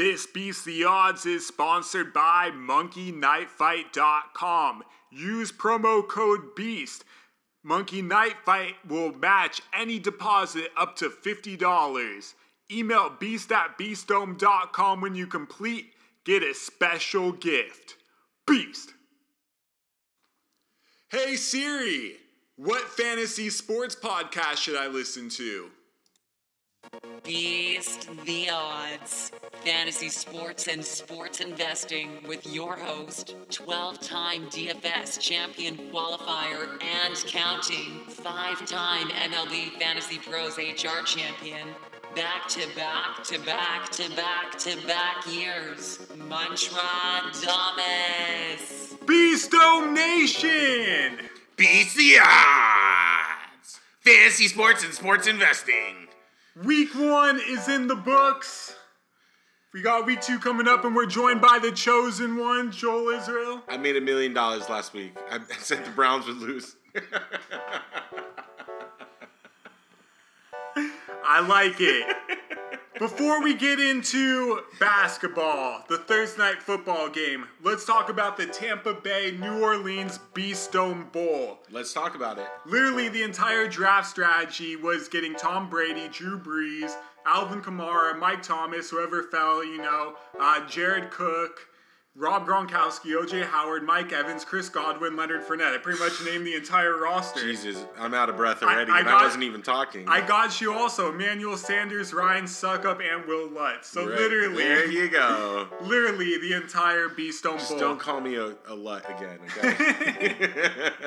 This Beast the Odds is sponsored by MonkeyKnifeFight.com. Use promo code BEAST. Monkey Knife Fight will match any deposit up to $50. Email beast at beastdome.com when you complete. Get a special gift. Beast. Hey Siri, what fantasy sports podcast should I listen to? Beast the Odds. Fantasy sports and sports investing with your host, 12 time DFS champion qualifier and counting, five time MLB Fantasy Pros HR champion, back to back to back to back to back years, Mantra Thomas. Beastdome Nation! Beats the odds. Fantasy sports and sports investing. Week one is in the books. We got week two coming up, and we're joined by the chosen one, Joel Israel. I made a million dollars last week. I said the Browns would lose. I like it. Before we get into basketball, the Thursday night football game, let's talk about the Tampa Bay New Orleans Beastdome Bowl. Let's talk about it. Literally, the entire draft strategy was getting Tom Brady, Drew Brees, Alvin Kamara, Mike Thomas, whoever fell, you know, uh, Jared Cook, Rob Gronkowski, OJ Howard, Mike Evans, Chris Godwin, Leonard Fournette. I pretty much named the entire roster. Jesus, I'm out of breath already, I and got- I wasn't even talking. I got you also Emmanuel Sanders, Ryan Succop, and Will Lutz. So Right, literally, there you go. literally the entire Beastdome Just Bowl. don't call me a, a lut again, okay?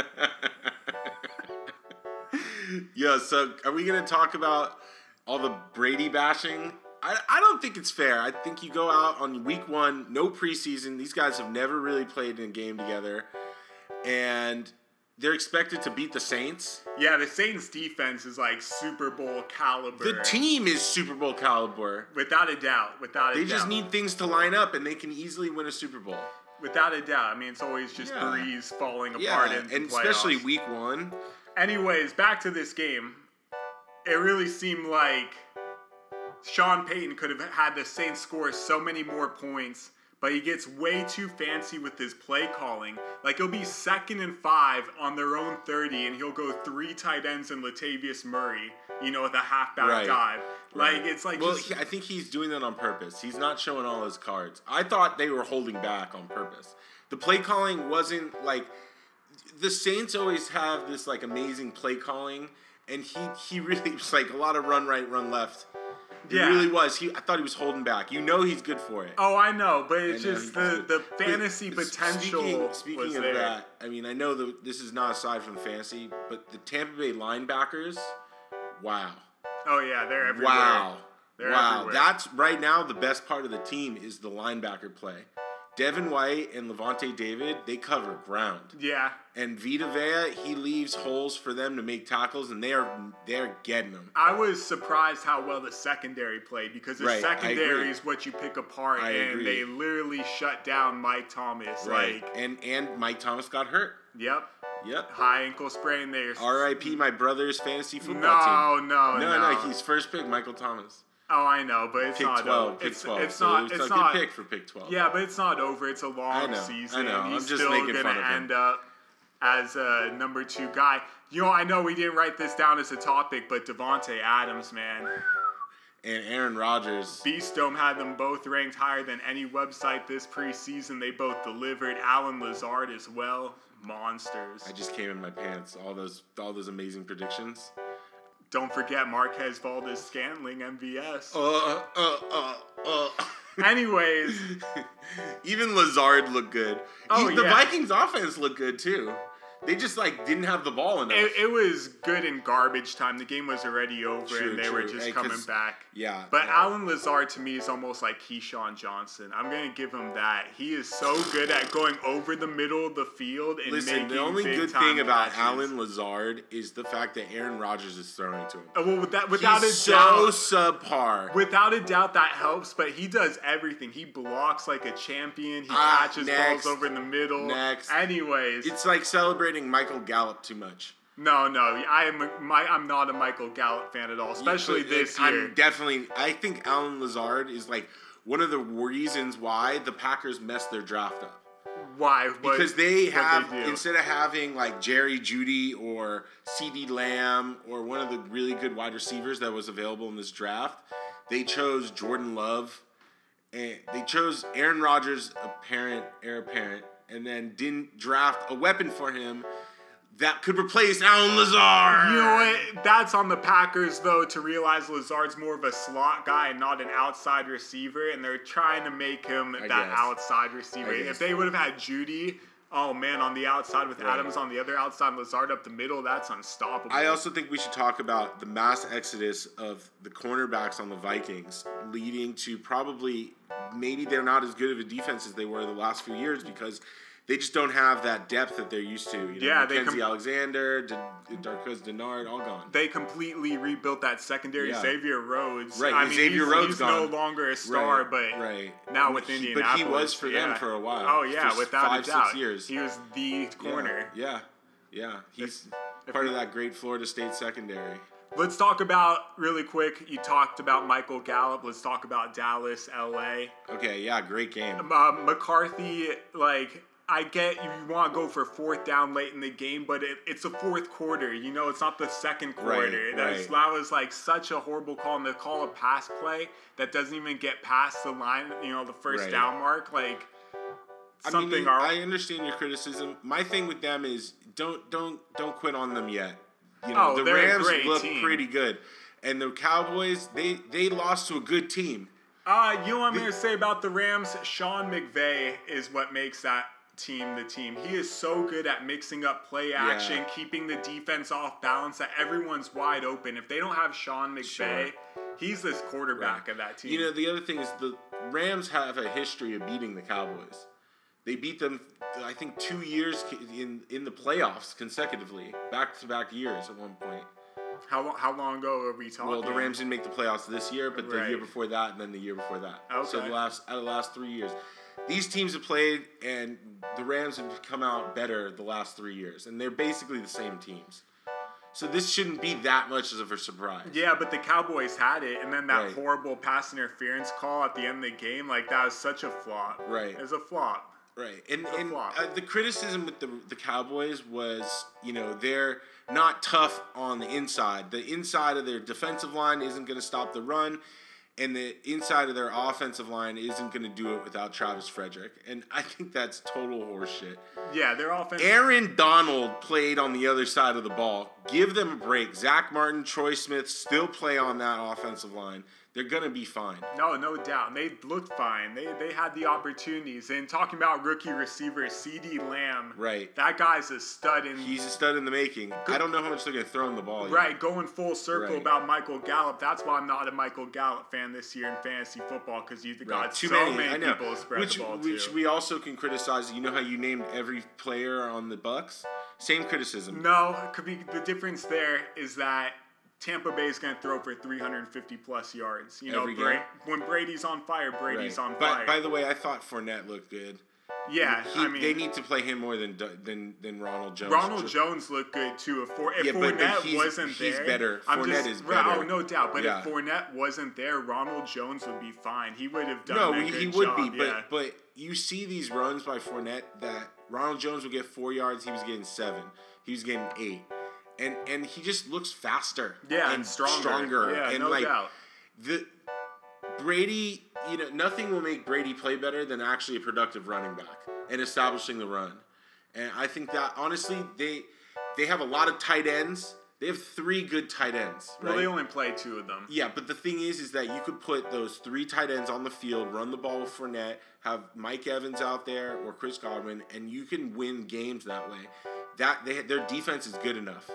yeah, so are we going to talk about all the Brady bashing? I, I don't think it's fair. I think you go out on week one, no preseason. These guys have never really played in a game together. And they're expected to beat the Saints. yeah, the Saints defense is like Super Bowl caliber. The team is Super Bowl caliber. without a doubt, without a They doubt. They just need things to line up, and they can easily win a Super Bowl. without a doubt. I mean, it's always just Yeah. Brees falling Yeah, apart in the and especially week one. Anyways, back to this game. It really seemed like Sean Payton could have had the Saints score so many more points, but he gets way too fancy with his play calling. Like he'll be second and five on their own 30, and he'll go three tight ends and Latavius Murray, you know, with a halfback Right. dive. Like Right. it's like well, just, he- I think he's doing that on purpose. He's not showing all his cards. I thought they were holding back on purpose. The play calling wasn't like the Saints always have this like amazing play calling, and he he really was like a lot of run right, run left. It Yeah. really was. He I thought he was holding back. You know he's good for it. oh, I know, but it's uh, just the the fantasy speaking- potential Speaking, was of there. that, I mean, I know that this is not aside from fantasy, but the Tampa Bay linebackers, wow. Oh yeah, they're everywhere. Wow. They're wow. everywhere. That's right now the best part of the team is the linebacker play. Devin White and Lavonte David, they cover ground. Yeah, And Vita Vea, he leaves holes for them to make tackles and they are they're getting them. I was surprised how well the secondary played because the Right, secondary is what you pick apart, I and agree. they literally shut down Mike Thomas. Like, and and Mike Thomas got hurt. yep, Yep. high ankle sprain there. R.I.P. my brother's fantasy football No, team. no, no, no. no, he's first pick, Michael Thomas. Oh, I know, but it's Pick not 12, over. pick it's, 12. It's so not. it's It's a not. good pick for pick 12. Yeah, but it's not over. It's a long I know, season. I know. and He's I'm just still making gonna fun of him. end up as a number two guy. You know, I know we didn't write this down as a topic, but Davante Adams, man, And Aaron Rodgers. Beastdome had them both ranked higher than any website this preseason. They both delivered. Allen Lazard as well. Monsters. I just came in my pants. All those all those amazing predictions. Don't forget Marquez Valdes Scantling, MVS. Uh, uh, uh, uh. Anyways, Even Lazard looked good. Oh, He- the yeah. Vikings offense looked good too. They just like didn't have the ball enough. it, it was good in garbage time. The game was already over, True, and they were just Hey, coming back. yeah. But yeah. Allen Lazard to me is almost like Keyshawn Johnson. I'm gonna give him that. He is so good at going over the middle of the field and Listen, making the only good thing about catches. Allen Lazard is the fact that Aaron Rodgers is throwing to him. Uh, well, with that, without He's a so doubt, subpar. without a doubt that helps. But he does everything. He blocks like a champion. He Ah, catches next. balls over in the middle. Next. Anyways, it's like celebrating Michael Gallup too much. no, no, I am my, I'm not a Michael Gallup fan at all, especially But, this like, year. I'm definitely. I think Allen Lazard is like one of the reasons why the Packers messed their draft up. Why? What- Because they have they instead of having like Jerry Jeudy or CeeDee Lamb or one of the really good wide receivers that was available in this draft, they chose Jordan Love, and they chose Aaron Rodgers, apparent heir apparent, and then didn't draft a weapon for him that could replace Allen Lazard. You know what? That's on the Packers though to realize Lazard's more of a slot guy and not an outside receiver, and they're trying to make him I that guess. outside receiver. If they would have had Jeudy, oh man, on the outside with Right. Adams on the other outside, Lazard up the middle, that's unstoppable. I also think we should talk about the mass exodus of the cornerbacks on the Vikings, leading to probably maybe they're not as good of a defense as they were the last few years because they just don't have that depth that they're used to. You know, Yeah, they Mackensie com- Alexander, D- Darquez Denard, all gone. they completely rebuilt that secondary. Yeah. Xavier Rhodes, Right, I mean, Xavier he's, Rhodes he's gone. no longer a star, Right, but right. now with he- Indianapolis, but he was for them for a while. Oh yeah, without five, a doubt, six years. he was the corner. Yeah, yeah. He's if part of that great Florida State secondary. Let's talk about really quick. You talked about Michael Gallup. Let's talk about Dallas, LA. Okay, yeah, great game. Uh, McCarthy, like I get you want to go for fourth down late in the game, but it, it's a fourth quarter. You know, it's not the second quarter. Right, That's, right. That was like such a horrible call, and to call a pass play that doesn't even get past the line. You know, the first Right. down mark, like I something. mean, are, I understand your criticism. My thing with them is don't don't don't quit on them yet. You know, Oh, the Rams look team. pretty good, and the Cowboys they they lost to a good team. Uh, you know what I'm going to say about the Rams? Sean McVay is what makes that team the team. He is so good at mixing up play action, Yeah. keeping the defense off balance, that everyone's wide open. If they don't have Sean McVay, Sure. he's this quarterback of that team. You know, the other thing is the Rams have a history of beating the Cowboys. They beat them, I think, two years in in the playoffs consecutively, back to back years at one point. how, how long ago are we talking? Well, the Rams didn't make the playoffs this year, but the Right. year before that, and then the year before that. Okay. So the last out of the last three years, these teams have played, and the Rams have come out better the last three years, and they're basically the same teams. So this shouldn't be that much of a surprise. Yeah, but the Cowboys had it, and then that Right. horrible pass interference call at the end of the game, like that was such a flop. Right. It was a flop. Right, and and flop. uh, the criticism with the the Cowboys was, you know, they're not tough on the inside. The inside of their defensive line isn't going to stop the run, and the inside of their offensive line isn't going to do it without Travis Frederick. And I think that's total horseshit. Yeah, their offense. Aaron Donald played on the other side of the ball. Give them a break. Zack Martin, Tyron Smith still play on that offensive line. They're going to be fine. No, no doubt. They looked fine. They they had the opportunities. And talking about rookie receiver CeeDee Lamb, Right. that guy's a stud. And He's a stud in the making. I don't know how much they're going to throw him the ball. yet. right, going full circle Right. about Michael Gallup. That's why I'm not a Michael Gallup fan this year in fantasy football because you've got Right, too so many. many, people spread which, the ball which we also can criticize. You know how you named every player on the Bucks? Same criticism. no, it could be the difference there is that. Tampa Bay is going to throw for 350 plus yards. You know, Bra- when Brady's on fire, Brady's Right. on By, fire. by the way, I thought Fournette looked good. yeah, He, I mean, they need to play him more than than than Ronald Jones. Ronald Just- Jones looked good too. If, For, if Yeah, but- but Fournette wasn't he's there, better. Fournette just, is better. Oh no doubt. But Yeah. if Fournette wasn't there, Ronald Jones would be fine. He would have done. No, a he, good he would job, be, but yeah. but you see these runs by Fournette that Ronald Jones would get four yards, he was getting seven, he was getting eight, and and he just looks faster, yeah, and stronger. yeah, and no like doubt. the Brady, you know, nothing will make Brady play better than actually a productive running back and establishing the run. And I think that honestly, they they have a lot of tight ends. They have three good tight ends. Right? Well, they only play two of them. yeah, but the thing is, is that you could put those three tight ends on the field, run the ball with Fournette, have Mike Evans out there or Chris Godwin, and you can win games that way. That they their defense is good enough.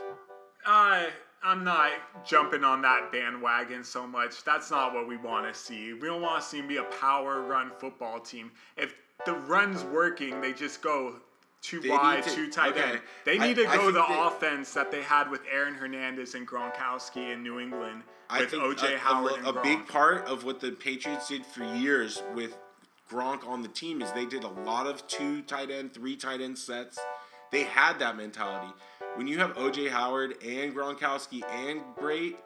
Uh, I'm not jumping on that bandwagon so much. That's not what we want to see. We don't want to see be a power run football team. If the run's working, they just go too They wide, to- too tight okay. end. They I- need to go the they- offense that they had with Aaron Hernandez and Gronkowski in New England I with think OJ a, a Howard and a, big part of what the Patriots did for years with Gronk on the team is they did a lot of two tight end, three tight end sets. They had that mentality. When you have OJ Howard and Gronkowski and Brate,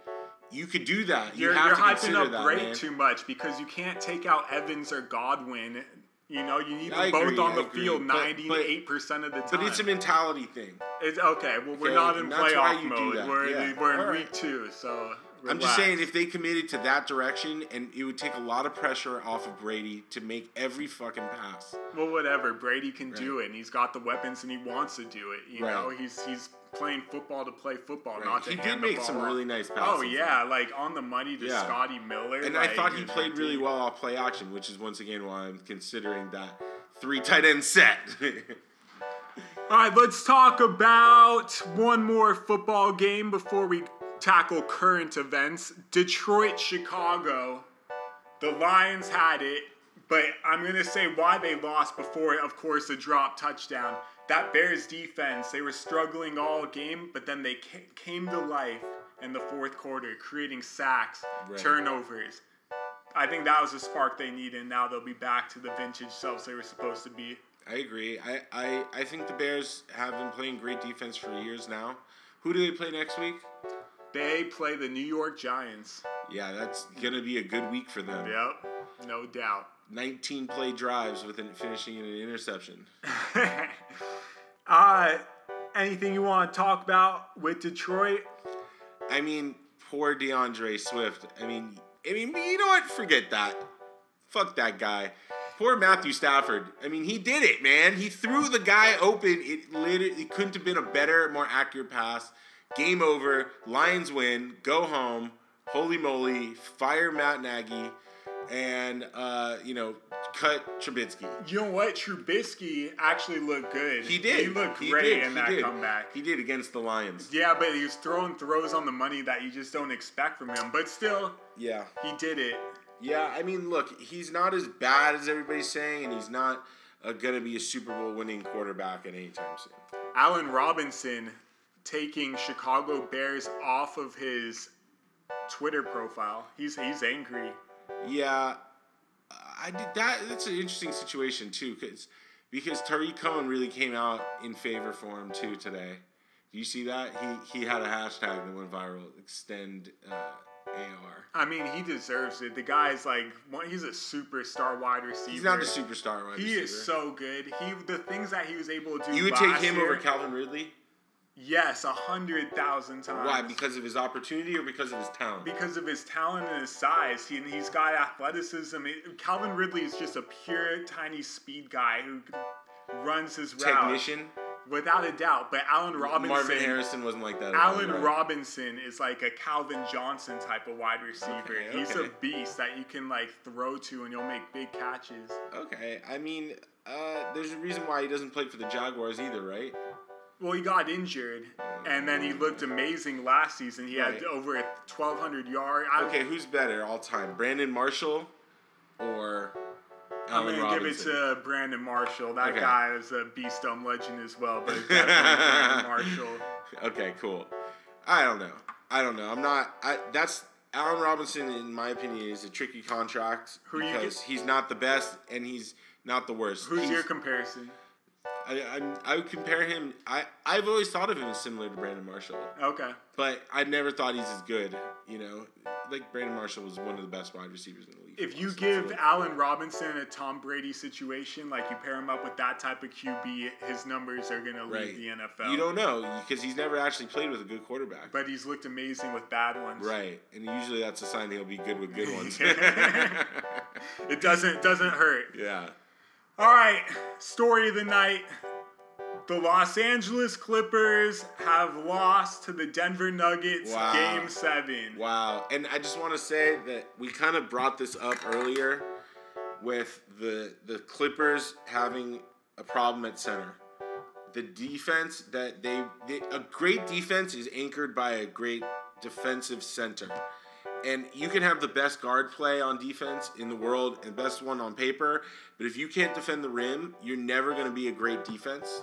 you could do that. You You're, have you're to hyping up that, man. too much because you can't take out Evans or Godwin. You know, you need I them both agree, on the field But- ninety but- eight percent of the time. But it's a mentality thing. It's okay. Well, we're Okay, not in and that's why playoff mode. We're Yeah. we're in All right. week two, so I'm just saying, if they committed to that direction, and it would take a lot of pressure off of Brady to make every fucking pass. Well, whatever. Brady can do it, and he's got the weapons, and he wants to do it. You Right. know, he's he's playing football to play football, Right. not to He did hand the make some off. really nice passes. Oh yeah, like on the money to Yeah. Scotty Miller. And like, I thought he played really well off play action, which is once again why I'm considering that three tight end set. All right, let's talk about one more football game before we tackle current events. Detroit, Chicago. The Lions had it, but I'm going to say why they lost before, of course, the drop touchdown. That Bears defense, they were struggling all game, but then they came to life in the fourth quarter, creating sacks, Right. turnovers. I think that was the spark they needed, and now they'll be back to the vintage selves they were supposed to be. I agree. I, I, I think the Bears have been playing great defense for years now. Who do they play next week? They play the New York Giants. Yeah, that's gonna be a good week for them. Yep, no doubt. 19 play drives with an finishing in an interception. uh, anything you want to talk about with Detroit? I mean, poor D'Andre Swift. I mean, I mean, you know what? Forget that. Fuck that guy. Poor Matthew Stafford. I mean, he did it, man. He threw the guy open. It literally it couldn't have been a better, more accurate pass. Game over. Lions win. Go home. Holy moly! Fire Matt Nagy, and uh, you know, cut Trubisky. You know what? Trubisky actually looked good. He did. He looked He great did. in He that did. comeback. He did against the Lions. Yeah, but he was throwing throws on the money that you just don't expect from him. But still, Yeah. he did it. Yeah, I mean, look, he's not as bad as everybody's saying, and he's not uh, going to be a Super Bowl winning quarterback at any time soon. Allen Robinson taking Chicago Bears off of his Twitter profile. He's he's angry. Yeah, I did that. That's an interesting situation too, because because Tarik Cohen really came out in favor for him too today. Do you see that? He he had a hashtag that went viral. Extend uh, AR. I mean, he deserves it. The guy's like, one- he's a superstar wide receiver. He's not a superstar wide He receiver. He is so good. He the things that he was able to do. You would take him year, over Calvin Ridley? Yes, a hundred thousand times. Why? Because of his opportunity or because of his talent? because of his talent and his size. He, he's got athleticism. Calvin Ridley is just a pure, tiny speed guy who runs his route Technician. without a doubt. But Allen Robinson, Marvin Harrison wasn't like that. at Allen right? Robinson is like a Calvin Johnson type of wide receiver. Okay, He's okay. a beast that you can like throw to and you'll make big catches. Okay, I mean, uh, there's a reason why he doesn't play for the Jaguars either, right? Well, he got injured, and then he looked amazing last season. He had Right. over 1,200 yards. I- Okay, who's better all time, Brandon Marshall or I'm Allen gonna Robinson? give it to Brandon Marshall. That Okay. guy is a beast on legend as well, but it's definitely Brandon Marshall. Okay, cool. I don't know. I don't know. I'm not. I that's Allen Robinson, in my opinion, is a tricky contract Who you because he's not the best and he's not the worst. Who's He's- your comparison? I, I'm, I would compare him. I I've always thought of him as similar to Brandon Marshall, Okay. but I never thought he's as good. You know, like Brandon Marshall was one of the best wide receivers in the league. If you give Allen Robinson a Tom Brady situation, like you pair him up with that type of QB, his numbers are gonna lead right, the NFL. you don't know because he's never actually played with a good quarterback. But he's looked amazing with bad ones. Right, and usually that's a sign he'll be good with good ones. It doesn't doesn't hurt. yeah. All right, story of the night. The Los Angeles Clippers have lost to the Denver Nuggets Wow. game 7. Wow. And I just want to say that we kind of brought this up earlier with the the Clippers having a problem at center. The defense that they, they a great defense is anchored by a great defensive center. And you can have the best guard play on defense in the world and best one on paper, but if you can't defend the rim, you're never going to be a great defense.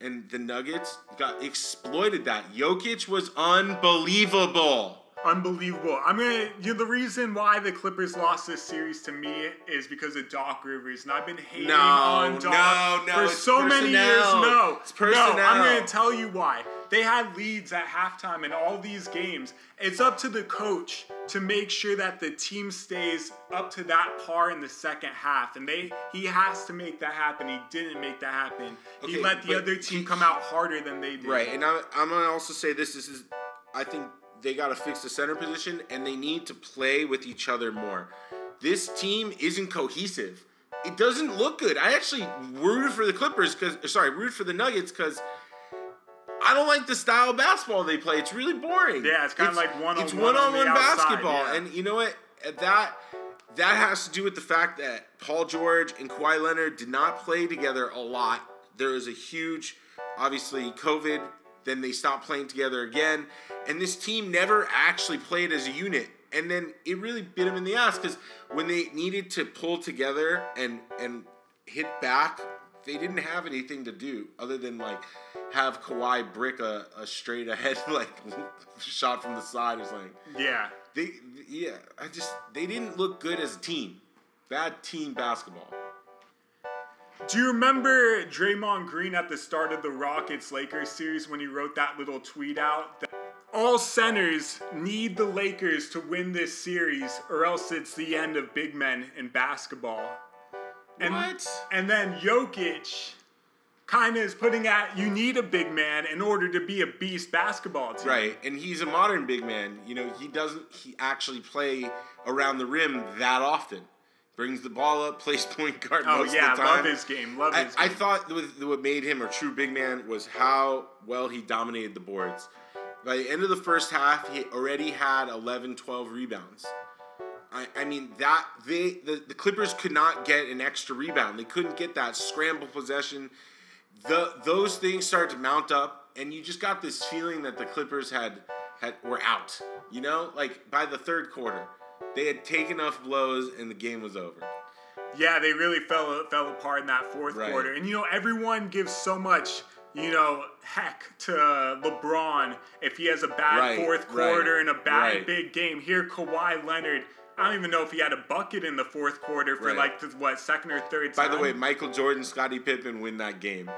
And the Nuggets got exploited that. Jokic was unbelievable. Unbelievable. I'm gonna. You know, the reason why the Clippers lost this series to me is because of Doc Rivers, and I've been hating No, on Doc no, no, for so many years. No, It's no. I'm gonna tell you why. They had leads at halftime in all these games. It's up to the coach to make sure that the team stays up to that par in the second half, and they he has to make that happen. He didn't make that happen. he let the other team come out harder than they did. Right, and I'm, I'm gonna also say this. This is, I think they got to fix the center position, and they need to play with each other more. This team isn't cohesive. It doesn't look good. I actually rooted for the Clippers because, sorry, rooted for the Nuggets because I don't like the style of basketball they play. It's really boring. Yeah, it's kinda like one-on-one It's on one-on-one basketball, yeah. and you know what? That that has to do with the fact that Paul George and Kawhi Leonard did not play together a lot. There was a huge, obviously, COVID. Then they stopped playing together again, and this team never actually played as a unit. And then it really bit them in the ass because when they needed to pull together and and hit back, they didn't have anything to do other than like have Kawhi brick a, a straight ahead like shot from the side or something. Yeah. They yeah, I just they didn't look good as a team. Bad team basketball. Do you remember Draymond Green at the start of the Rockets Lakers series when he wrote that little tweet out? That all centers need the Lakers to win this series, or else it's the end of big men in basketball. And, What? And then Jokic kind of is putting out you need a big man in order to be a beast basketball team. Right, and he's a modern big man. You know, he doesn't he actually play around the rim that often. Brings the ball up, plays point guard Oh most yeah, of the time. love his game. Love I, his I game. thought what made him a true big man was how well he dominated the boards. By the end of the first half, he already had 11, 12 rebounds. I, I mean that they the, the Clippers could not get an extra rebound. They couldn't get that scramble possession. The those things started to mount up, and you just got this feeling that the Clippers had had were out. You know, like by the third quarter, they had taken enough blows, and the game was over. Yeah, they really fell fell apart in that fourth Right. quarter. And you know, everyone gives so much, you know, heck to uh, LeBron if he has a bad Right, fourth right, quarter and a bad right. big game. Here, Kawhi Leonard. I don't even know if he had a bucket in the fourth quarter for Right. like the, what second or third By time. the way, Michael Jordan, Scottie Pippen win that game.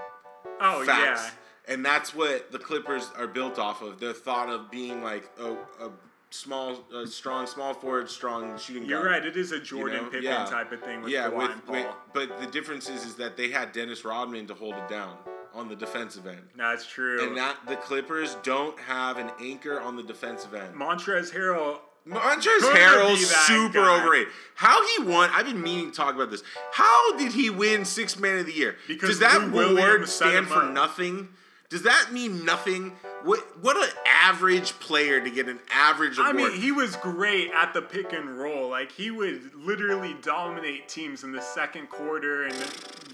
oh Facts. yeah, And that's what the Clippers are built off of. They're thought of being like a, a small, a strong small forward, strong shooting you're guard. right. It is a Jordan know? Pippen Yeah. type of thing with yeah, Kawhi with, and Paul. with but the difference is is that they had Dennis Rodman to hold it down on the defensive end. That's true. And that the Clippers don't have an anchor on the defensive end. Montrezl Harrell. Montrezl Could Harrell's be that super guy. overrated. How he won? I've been meaning to talk about this. How did he win Six Man of the Year? Because Does that Lou award set stand for nothing? Does that mean nothing? What what an average player to get an average award. I mean, he was great at the pick and roll. Like he would literally dominate teams in the second quarter and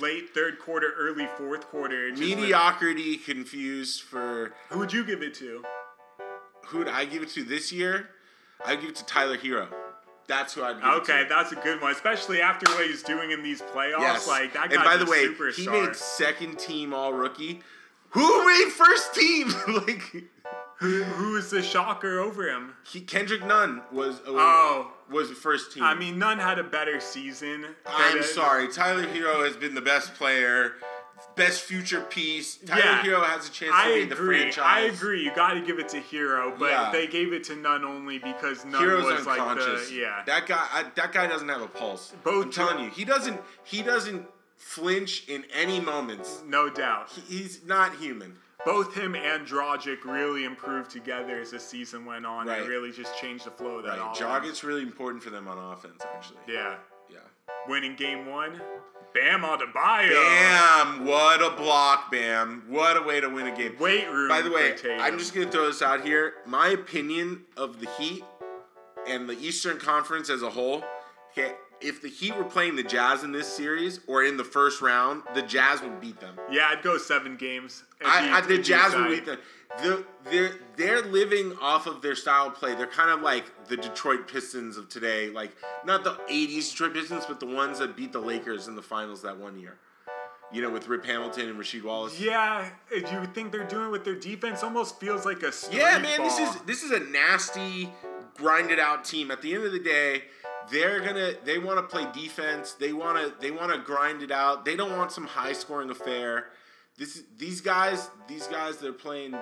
late third quarter, early fourth quarter. Mediocrity confused for Who would you give it to? who would I give it to this year? I'd give it to Tyler Herro. That's who I'd give Okay, it to. that's a good one, especially after what he's doing in these playoffs. Yes. Like that and by the way, he made second team all rookie. Who made first team? like who, who is the shocker over him? he, Kendrick Nunn was a, Oh, was first team. I mean, Nunn had a better season. I'm sorry. Tyler Herro has been the best player, best future piece. Tyler Yeah. Herro has a chance to I lead the franchise. I agree. You got to give it to Herro, but Yeah. they gave it to Nunn only because Nunn Herro's was like the yeah. That guy. I, that guy doesn't have a pulse. Both I'm telling you, he doesn't. He doesn't flinch in any moments. no doubt. He, he's not human. both him and Dragic really improved together as the season went on. Right. It really just changed the flow of that Right. offense. Jog really important for them on offense, actually. Yeah. Yeah. Winning game one. Bam Adebayo. Bam! What a block, Bam! What a way to win a game. Weight room. By the way, I'm just gonna throw this out here. My opinion of the Heat and the Eastern Conference as a whole. Okay, if the Heat were playing the Jazz in this series or in the first round, the Jazz would beat them. Yeah, I'd go seven games. I, I, the Jazz would beat them. The, they're they're living off of their style of play. They're kind of like the Detroit Pistons of today, like not the '80s Detroit Pistons, but the ones that beat the Lakers in the finals that one year. You know, with Rip Hamilton and Rasheed Wallace. Yeah, if you think they're doing with their defense, almost feels like a Yeah, man, this is this is a nasty grinded out team. At the end of the day, they're gonna they want to play defense. They want to they want to grind it out. They don't want some high scoring affair. This these guys these guys they're playing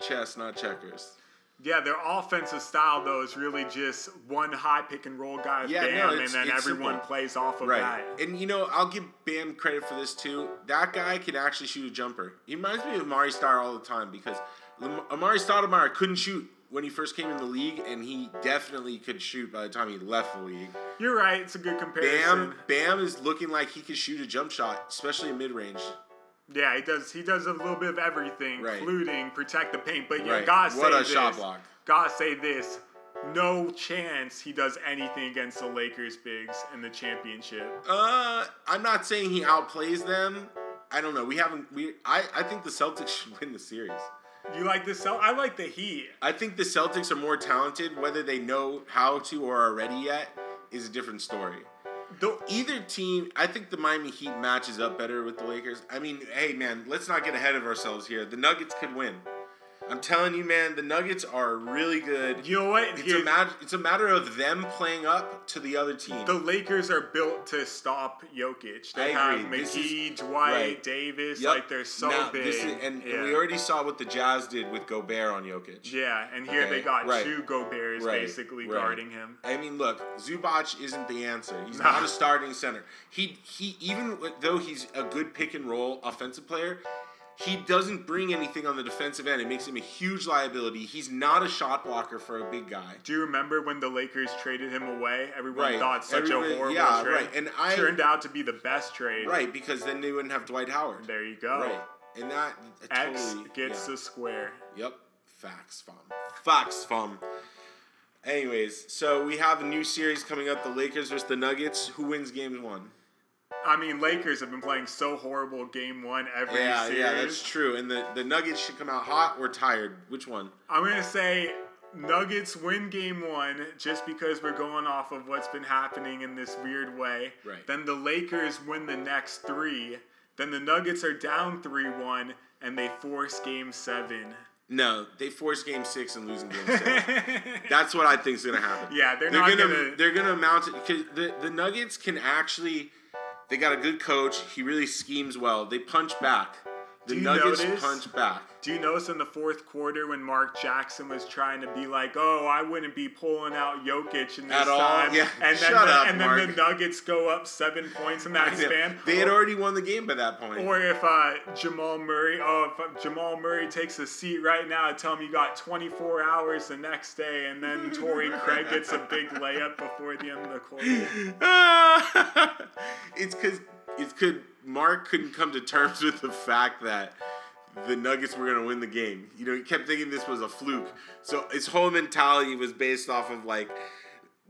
chess, not checkers. Yeah, their offensive style though is really just one high pick and roll guy, Yeah, bam, it's- and then everyone simple. plays off of Right. that. And you know, I'll give Bam credit for this too. That guy can actually shoot a jumper. He reminds me of Amari Star all the time because Amar'e Stoudemire couldn't shoot when he first came in the league, and he definitely could shoot by the time he left the league. You're right. It's a good comparison. Bam, Bam is looking like he could shoot a jump shot, especially in mid range. Yeah, he does. He does a little bit of everything, Right. including protect the paint. But yeah, Right. gotta What say a this. shot block. Gotta say this. No chance he does anything against the Lakers bigs in the championship. Uh, I'm not saying he outplays them. I don't know. We haven't. We I I think the Celtics should win the series. You like the Cel- I like the Heat. I think the Celtics are more talented. Whether they know how to or are ready yet is a different story. Though Either team, I think the Miami Heat matches up better with the Lakers. I mean, hey man, let's not get ahead of ourselves here. The Nuggets could win. I'm telling you, man, the Nuggets are really good. you know what? It's a matter. It's a matter of them playing up to the other team. the Lakers are built to stop Jokic. They I have agree. McGee, is- Dwight, right. Davis. Yep. Like they're so Now, big. this is- and, and yeah. we already saw what the Jazz did with Gobert on Jokic. yeah, and here Okay, they got right. two Goberts Right, basically guarding him. I mean, look, Zubac isn't the answer. He's Nah. not a starting center. He he even though he's a good pick and roll offensive player, he doesn't bring anything on the defensive end. It makes him a huge liability. He's not a shot blocker for a big guy. Do you remember when the Lakers traded him away? Everyone Right. thought such a horrible yeah, trade. right. And I- turned out to be the best trade. Right, because then they wouldn't have Dwight Howard. There you go. Right. And that uh, X totally gets yeah. the square. Yep. Facts fum. Facts fum. Anyways, so we have a new series coming up: the Lakers versus the Nuggets. Who wins game one? I mean, Lakers have been playing so horrible game one every Yeah, series. yeah, that's true. And the, the Nuggets should come out hot or tired. Which one? I'm gonna say Nuggets win game one just because we're going off of what's been happening in this weird way. Right. Then the Lakers win the next three. Then the Nuggets are down three one and they force game seven. No, they force game six and lose in game seven. That's what I think is gonna happen. Yeah, they're they're not gonna, gonna- they're gonna mount it because the the Nuggets can actually. They got a good coach. He really schemes well. They punch back. The Do you Nuggets notice- punch back. Do you notice in the fourth quarter when Mark Jackson was trying to be like, "Oh, I wouldn't be pulling out Jokic in this At all? time," Yeah. and then Shut the, up, and then the Nuggets go up seven points in that span. They had already won the game by that point. Or if uh, Jamal Murray, oh, if Jamal Murray takes a seat right now, and tell him you got 24 hours the next day, and then Torrey Craig gets a big layup before the end of the quarter. it's because it could Mark couldn't come to terms with the fact that the Nuggets were gonna win the game. You know, he kept thinking this was a fluke. So his whole mentality was based off of like,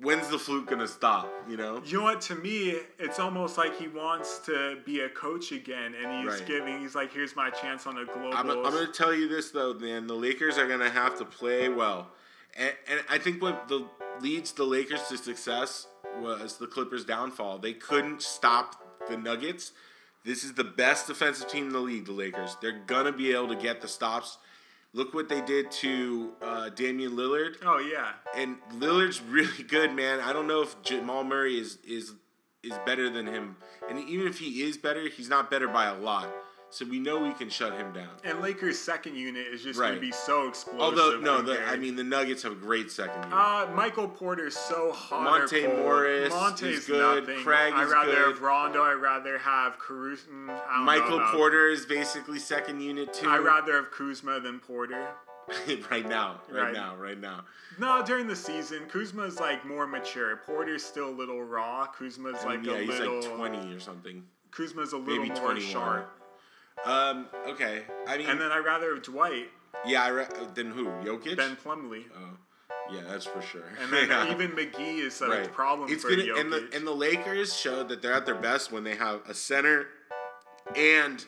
when's the fluke gonna stop? You know? You know what? To me, it's almost like he wants to be a coach again, and he's Right. giving. He's like, "Here's my chance on a global." I'm, I'm gonna tell you this though, man. The Lakers are gonna have to play well, and, and I think what the leads the Lakers to success was the Clippers' downfall. They couldn't stop the Nuggets. This is the best defensive team in the league. The Lakers. They're gonna be able to get the stops. Look what they did to uh, Damian Lillard, oh yeah. and Lillard's really good, man. I don't know if Jamal Murray is is is better than him, and even if he is better, he's not better by a lot. So we know we can shut him down. And Lakers' second unit is just Right. gonna be so explosive. Although no, the, I mean the Nuggets have a great second unit. Uh, Michael Porter's so hot. Monte. Morris Monte's is good. nothing. Craig I'd is rather good. have Rondo. I'd rather have Caruso. mm, Michael Porter is basically second unit too. I'd rather have Kuzma than Porter. right now, right, Right. now, right now. No, during the season, Kuzma's like more mature. Porter's still a little raw. Kuzma's mean, like yeah, a he's little. like twenty or something. Kuzma's a little maybe more 21. sharp. Um. Okay. I mean, And then I'd rather have Dwight yeah. I re- then who? Jokic. than Plumlee. oh, yeah, that's for sure. And then Yeah. even McGee is a right. problem it's for gonna, Jokic. and the and the Lakers showed that they're at their best when they have a center and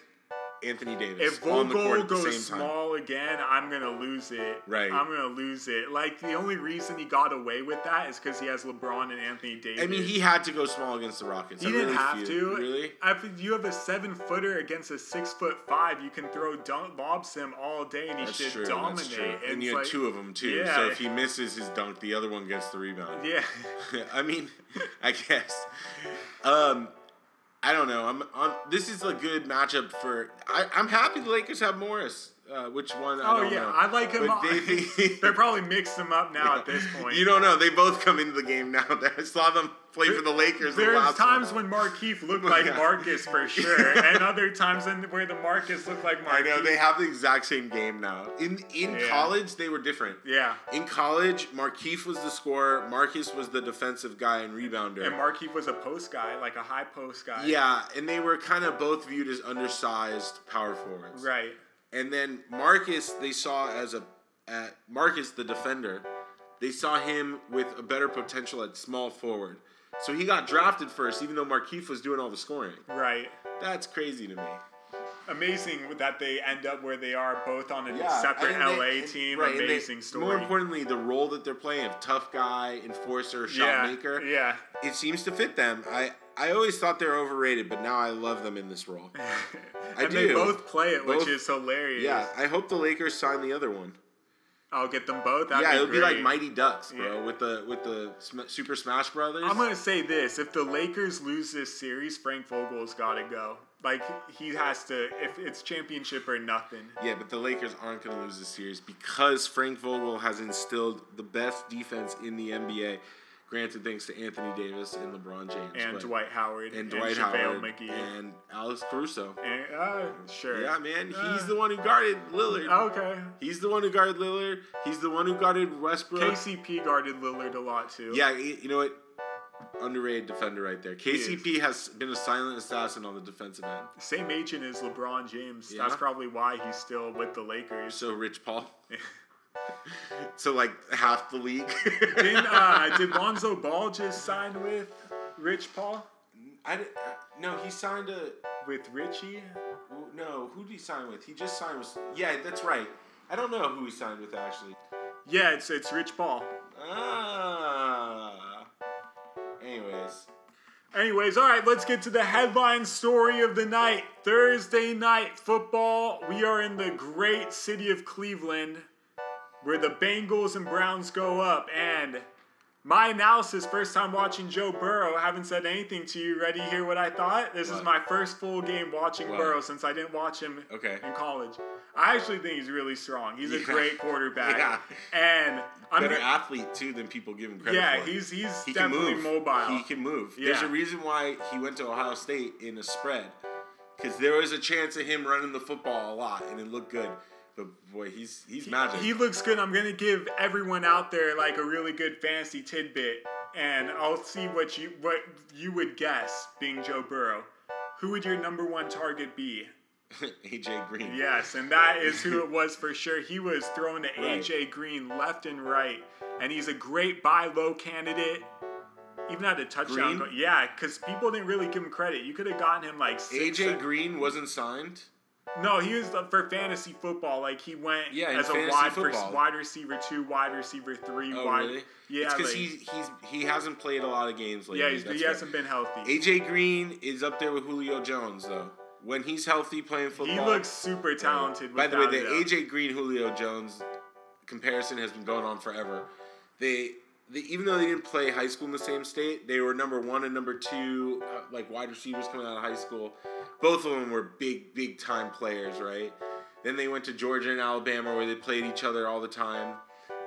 Anthony Davis If on the court at the goes same time. small again, I'm gonna lose it. Right. I'm gonna lose it. Like the only reason he got away with that is because he has LeBron and Anthony Davis. I mean, he had to go small against the Rockets. He I didn't really have feel- to. Really? If you have a seven footer against a six foot five, you can throw dunk lobs him all day and he That's should true. dominate. That's true. And, it's you had like- two of them too. Yeah. So if he misses his dunk, the other one gets the rebound. Yeah. I mean, I guess. Um, I don't know. I'm on. This is a good matchup for. I, I'm happy the Lakers have Morris. Uh, which one? I Oh yeah, know. I like him. But all- they- They're probably mixed them up now at this point. You don't know. They both come into the game now. I saw them play for the Lakers. There's last times one. when Markieff looked like Yeah. Marcus for sure, and other times when where the Marcus looked like Marcus I know they have the exact same game now. In in Yeah. college, they were different. Yeah, In college, Markieff was the scorer. Marcus was the defensive guy and rebounder. and Markieff was a post guy, like a high post guy. yeah, and they were kind of both viewed as undersized power forwards. Right. And then Marcus, they saw as a at Marcus the defender, they saw him with a better potential at small forward. So he got drafted first, even though Markieff was doing all the scoring. Right. That's crazy to me. Amazing that they end up where they are, both on a Yeah, separate they- LA team. right, and they- Amazing story. More importantly, the role that they're playing of tough guy, enforcer, shot yeah. maker, Yeah. it seems to fit them. I I always thought they were overrated, but now I love them in this role. I and they do. both play it, Both- which is hilarious. Yeah, I hope the Lakers sign the other one. I'll get them both. That'd yeah, be it'll be like. Mighty Ducks, bro, Yeah. with the with the Sm- Super Smash Brothers. I'm gonna say this: if the Lakers lose this series, Frank Vogel's got to go. Like he has to. If it's championship or nothing. yeah, but the Lakers aren't going to lose this series because Frank Vogel has instilled the best defense in the NBA. Granted, thanks to Anthony Davis and LeBron James And Dwight Howard and Dwight JaVale Howard and Alex Caruso. And, uh, sure. Yeah, man, Uh, he's the one who guarded Lillard. Okay. He's the one who guarded Lillard. He's the one who guarded Westbrook. KCP guarded Lillard a lot too. Yeah, you know what? Underrated defender right there. KCP has been a silent assassin on the defensive end. Same agent as LeBron James. Yeah. That's probably why he's still with the Lakers. So Rich Paul. so like half the league. Didn't, uh, did Lonzo Ball just sign with Rich Paul? I di- uh, no, he signed a With Richie? no. Who did he sign with? He just signed with. Yeah, that's right. I don't know who he signed with actually. Yeah, it's it's Rich Paul. Ah. Anyways, Anyways, all right, let's get to the headline story of the night. Thursday night football. We are in the great city of Cleveland where the Bengals and Browns go up. And my analysis, first time watching Joe Burrow, I haven't said anything to you. Ready to hear what I thought? This is my first full game watching What? Burrow since I didn't watch him Okay. in college. I actually think he's really strong. He's a great quarterback. Yeah. And I'm a better athlete too than people give him credit for. yeah, for. he's he's he can definitely move. mobile. He can move. There's a reason why he went to Ohio State in a spread, because there was a chance of him running the football a lot, and it looked good. But boy, he's he's magic. He looks good. I'm gonna give everyone out there like a really good fantasy tidbit, and I'll see what you what you would guess being Joe Burrow. Who would your number one target be? AJ Green. Yes, and that is who it was for sure. He was throwing to Right. AJ Green left and right, and he's a great buy low candidate. Even had a touchdown. Green? yeah, because people didn't really give him credit. You could have gotten him like six. AJ Green wasn't signed. No, he was for fantasy football. Like he went Yeah, as a wide football. wide receiver two, wide receiver three, Oh wide. really? Yeah, because like- he he's he hasn't played a lot of games lately. yeah, he's, he hasn't been healthy. AJ Green is up there with Julio Jones though. When he's healthy playing football, he looks super talented. By the way, the doubt. AJ Green Julio Jones comparison has been going on forever. They, they even though they didn't play high school in the same state, they were number one and number two, uh, like wide receivers coming out of high school. Both of them were big, big time players, right? Then they went to Georgia and Alabama where they played each other all the time,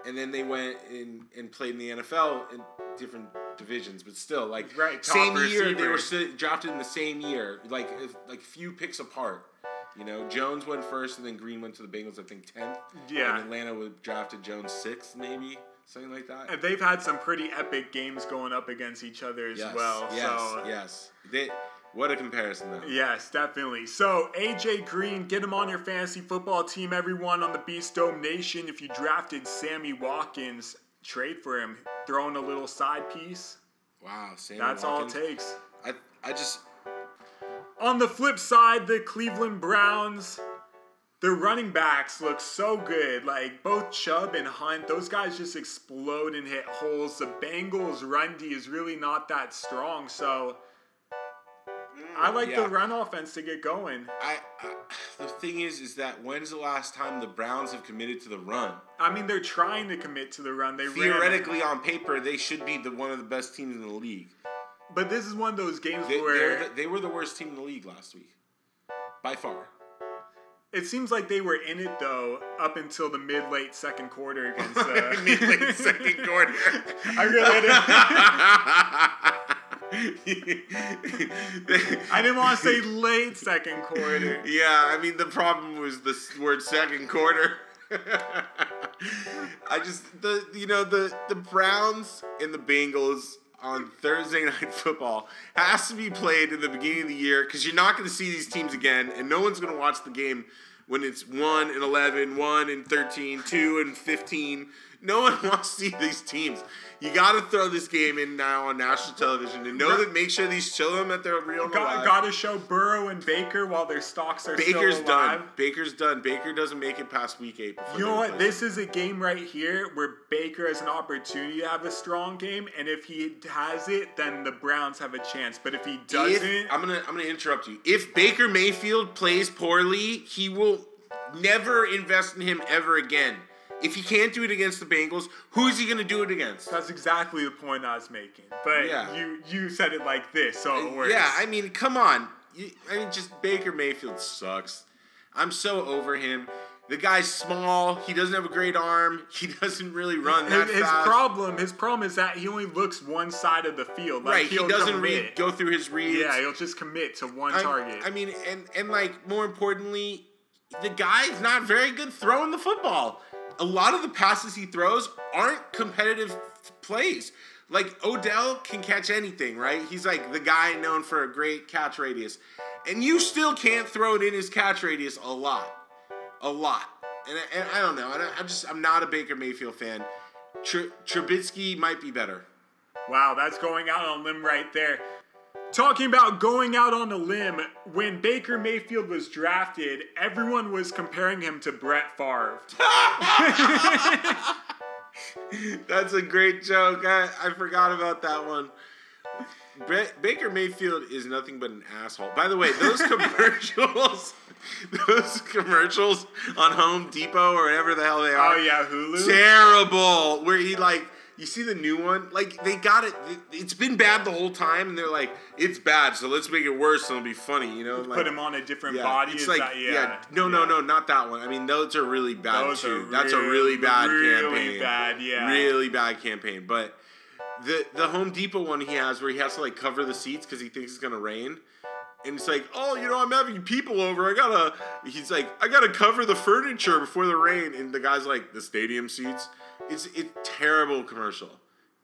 and then they went in and played in the NFL in different divisions, but still, like Right, same year they were drafted in the same year, like like few picks apart. You know, Jones went first, and then Green went to the Bengals. I think tenth. Yeah. And Atlanta would drafted Jones sixth, maybe something like that. And they've had some pretty epic games going up against each other as yes. well. Yes. so uh, Yes. They, what a comparison, though. Yes, definitely. So, AJ Green, get him on your fantasy football team, everyone on the Beast Dome Nation. If you drafted Sammy Watkins, trade for him. Throw in a little side piece. Wow. Sammy That's Watkins. all it takes. I I just On the flip side, the Cleveland Browns, their running backs look so good. Like both Chubb and Hunt, those guys just explode and hit holes. The Bengals' run D is really not that strong, so I like yeah. the run offense to get going. I, I the thing is, is that when's the last time the Browns have committed to the run? I mean, they're trying to commit to the run. They Theoretically, on paper, they should be the one of the best teams in the league. but this is one of those games They, where the, they were the worst team in the league last week, by far. it seems like they were in it though up until the mid late second quarter against. Uh, Mid-late second quarter. I really didn't. I didn't want to say late second quarter. Yeah, I mean the problem was the word second quarter. I just the you know the the Browns and the Bengals on Thursday night football has to be played in the beginning of the year because you're not going to see these teams again, and no one's going to watch the game when it's 1 and 11, 1 and 13, 2 and 15. No one wants to see these teams. You got to throw this game in now on national television and know that make sure these show them that they're real. Got, got to show Burrow and Baker while their stocks are Baker's still alive. done. Baker's done. Baker doesn't make it past week eight. Before You know what? play. This is a game right here where Baker has an opportunity to have a strong game, and if he has it, then the Browns have a chance. But if he doesn't, If, I'm gonna I'm gonna interrupt you. If Baker Mayfield plays poorly, he will never invest in him ever again. If he can't do it against the Bengals, who is he gonna do it against? that's exactly the point I was making. But Yeah. you you said it like this, so it works. Yeah, I mean, come on. You- I mean, just Baker Mayfield sucks. I'm so over him. The guy's small. He doesn't have a great arm. He doesn't really run that his, his fast. problem, his problem is that he only looks one side of the field. Like right, he doesn't commit. read. Go through his reads. Yeah, he'll just commit to one I- target. I mean, and and like more importantly, the guy's not very good throwing the football. A lot of the passes he throws aren't competitive plays. Like Odell can catch anything, right? He's like the guy known for a great catch radius, and you still can't throw it in his catch radius a lot, a lot. And, I- and I don't know. I I'm just I'm not a Baker Mayfield fan. Tr- Trubisky might be better. Wow, that's going out on a limb right there. Talking about going out on a limb, when Baker Mayfield was drafted, everyone was comparing him to Brett Favre. That's a great joke. I, I forgot about that one. Ba- Baker Mayfield is nothing but an asshole. By the way, those commercials, those commercials on Home Depot or whatever the hell they are, Oh yeah, Hulu. terrible. Where he like, you see the new one, like they got it. It's been bad the whole time, and they're like, it's bad, so let's make it worse, and it'll be funny, you know? Like, Put him on a different yeah, body. it's like that, yeah. yeah, no, no, no, not that one. I mean, those are really bad Those too. That's a really bad really campaign. bad, yeah. Really bad campaign. But the the Home Depot one he has where he has to like cover the seats because he thinks it's gonna rain. And it's like, oh, you know, I'm having people over. I gotta. He's like, I gotta cover the furniture before the rain. And the guy's like, the stadium seats. It's it's terrible commercial,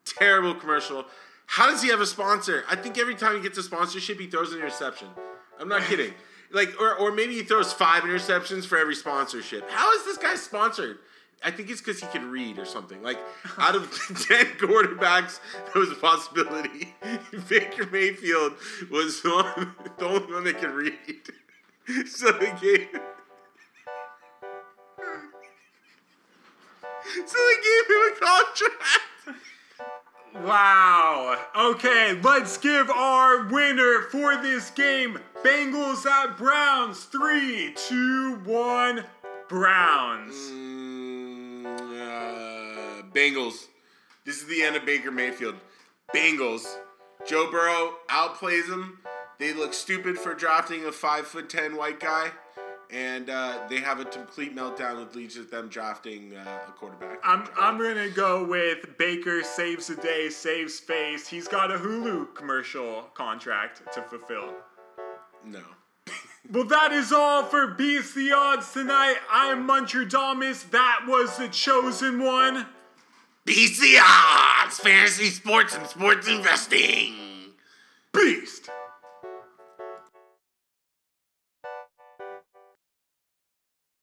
terrible commercial. How does he have a sponsor? I think every time he gets a sponsorship, he throws an interception. I'm not kidding. Like, or, or maybe he throws five interceptions for every sponsorship. How is this guy sponsored? I think it's because he can read or something. Like, out of 10 quarterbacks, there was a possibility Baker Mayfield was the, one, the only one that could read. So they gave. Contract. Wow. Okay, let's give our winner for this game Bengals at Browns. Three, two, one. Browns. Mm, uh, Bengals. This is the end of Baker Mayfield. Bengals. Joe Burrow outplays him. They look stupid for drafting a five foot ten white guy, and uh, they have a complete meltdown with leads to them drafting uh, a quarterback. I'm, I'm gonna go with Baker saves the day, saves face. He's got a Hulu commercial contract to fulfill. no. Well, that is all for Beast the Odds tonight. I'm Muncherdamus. That was the chosen one. Beast the odds, fantasy sports and sports investing. Beast.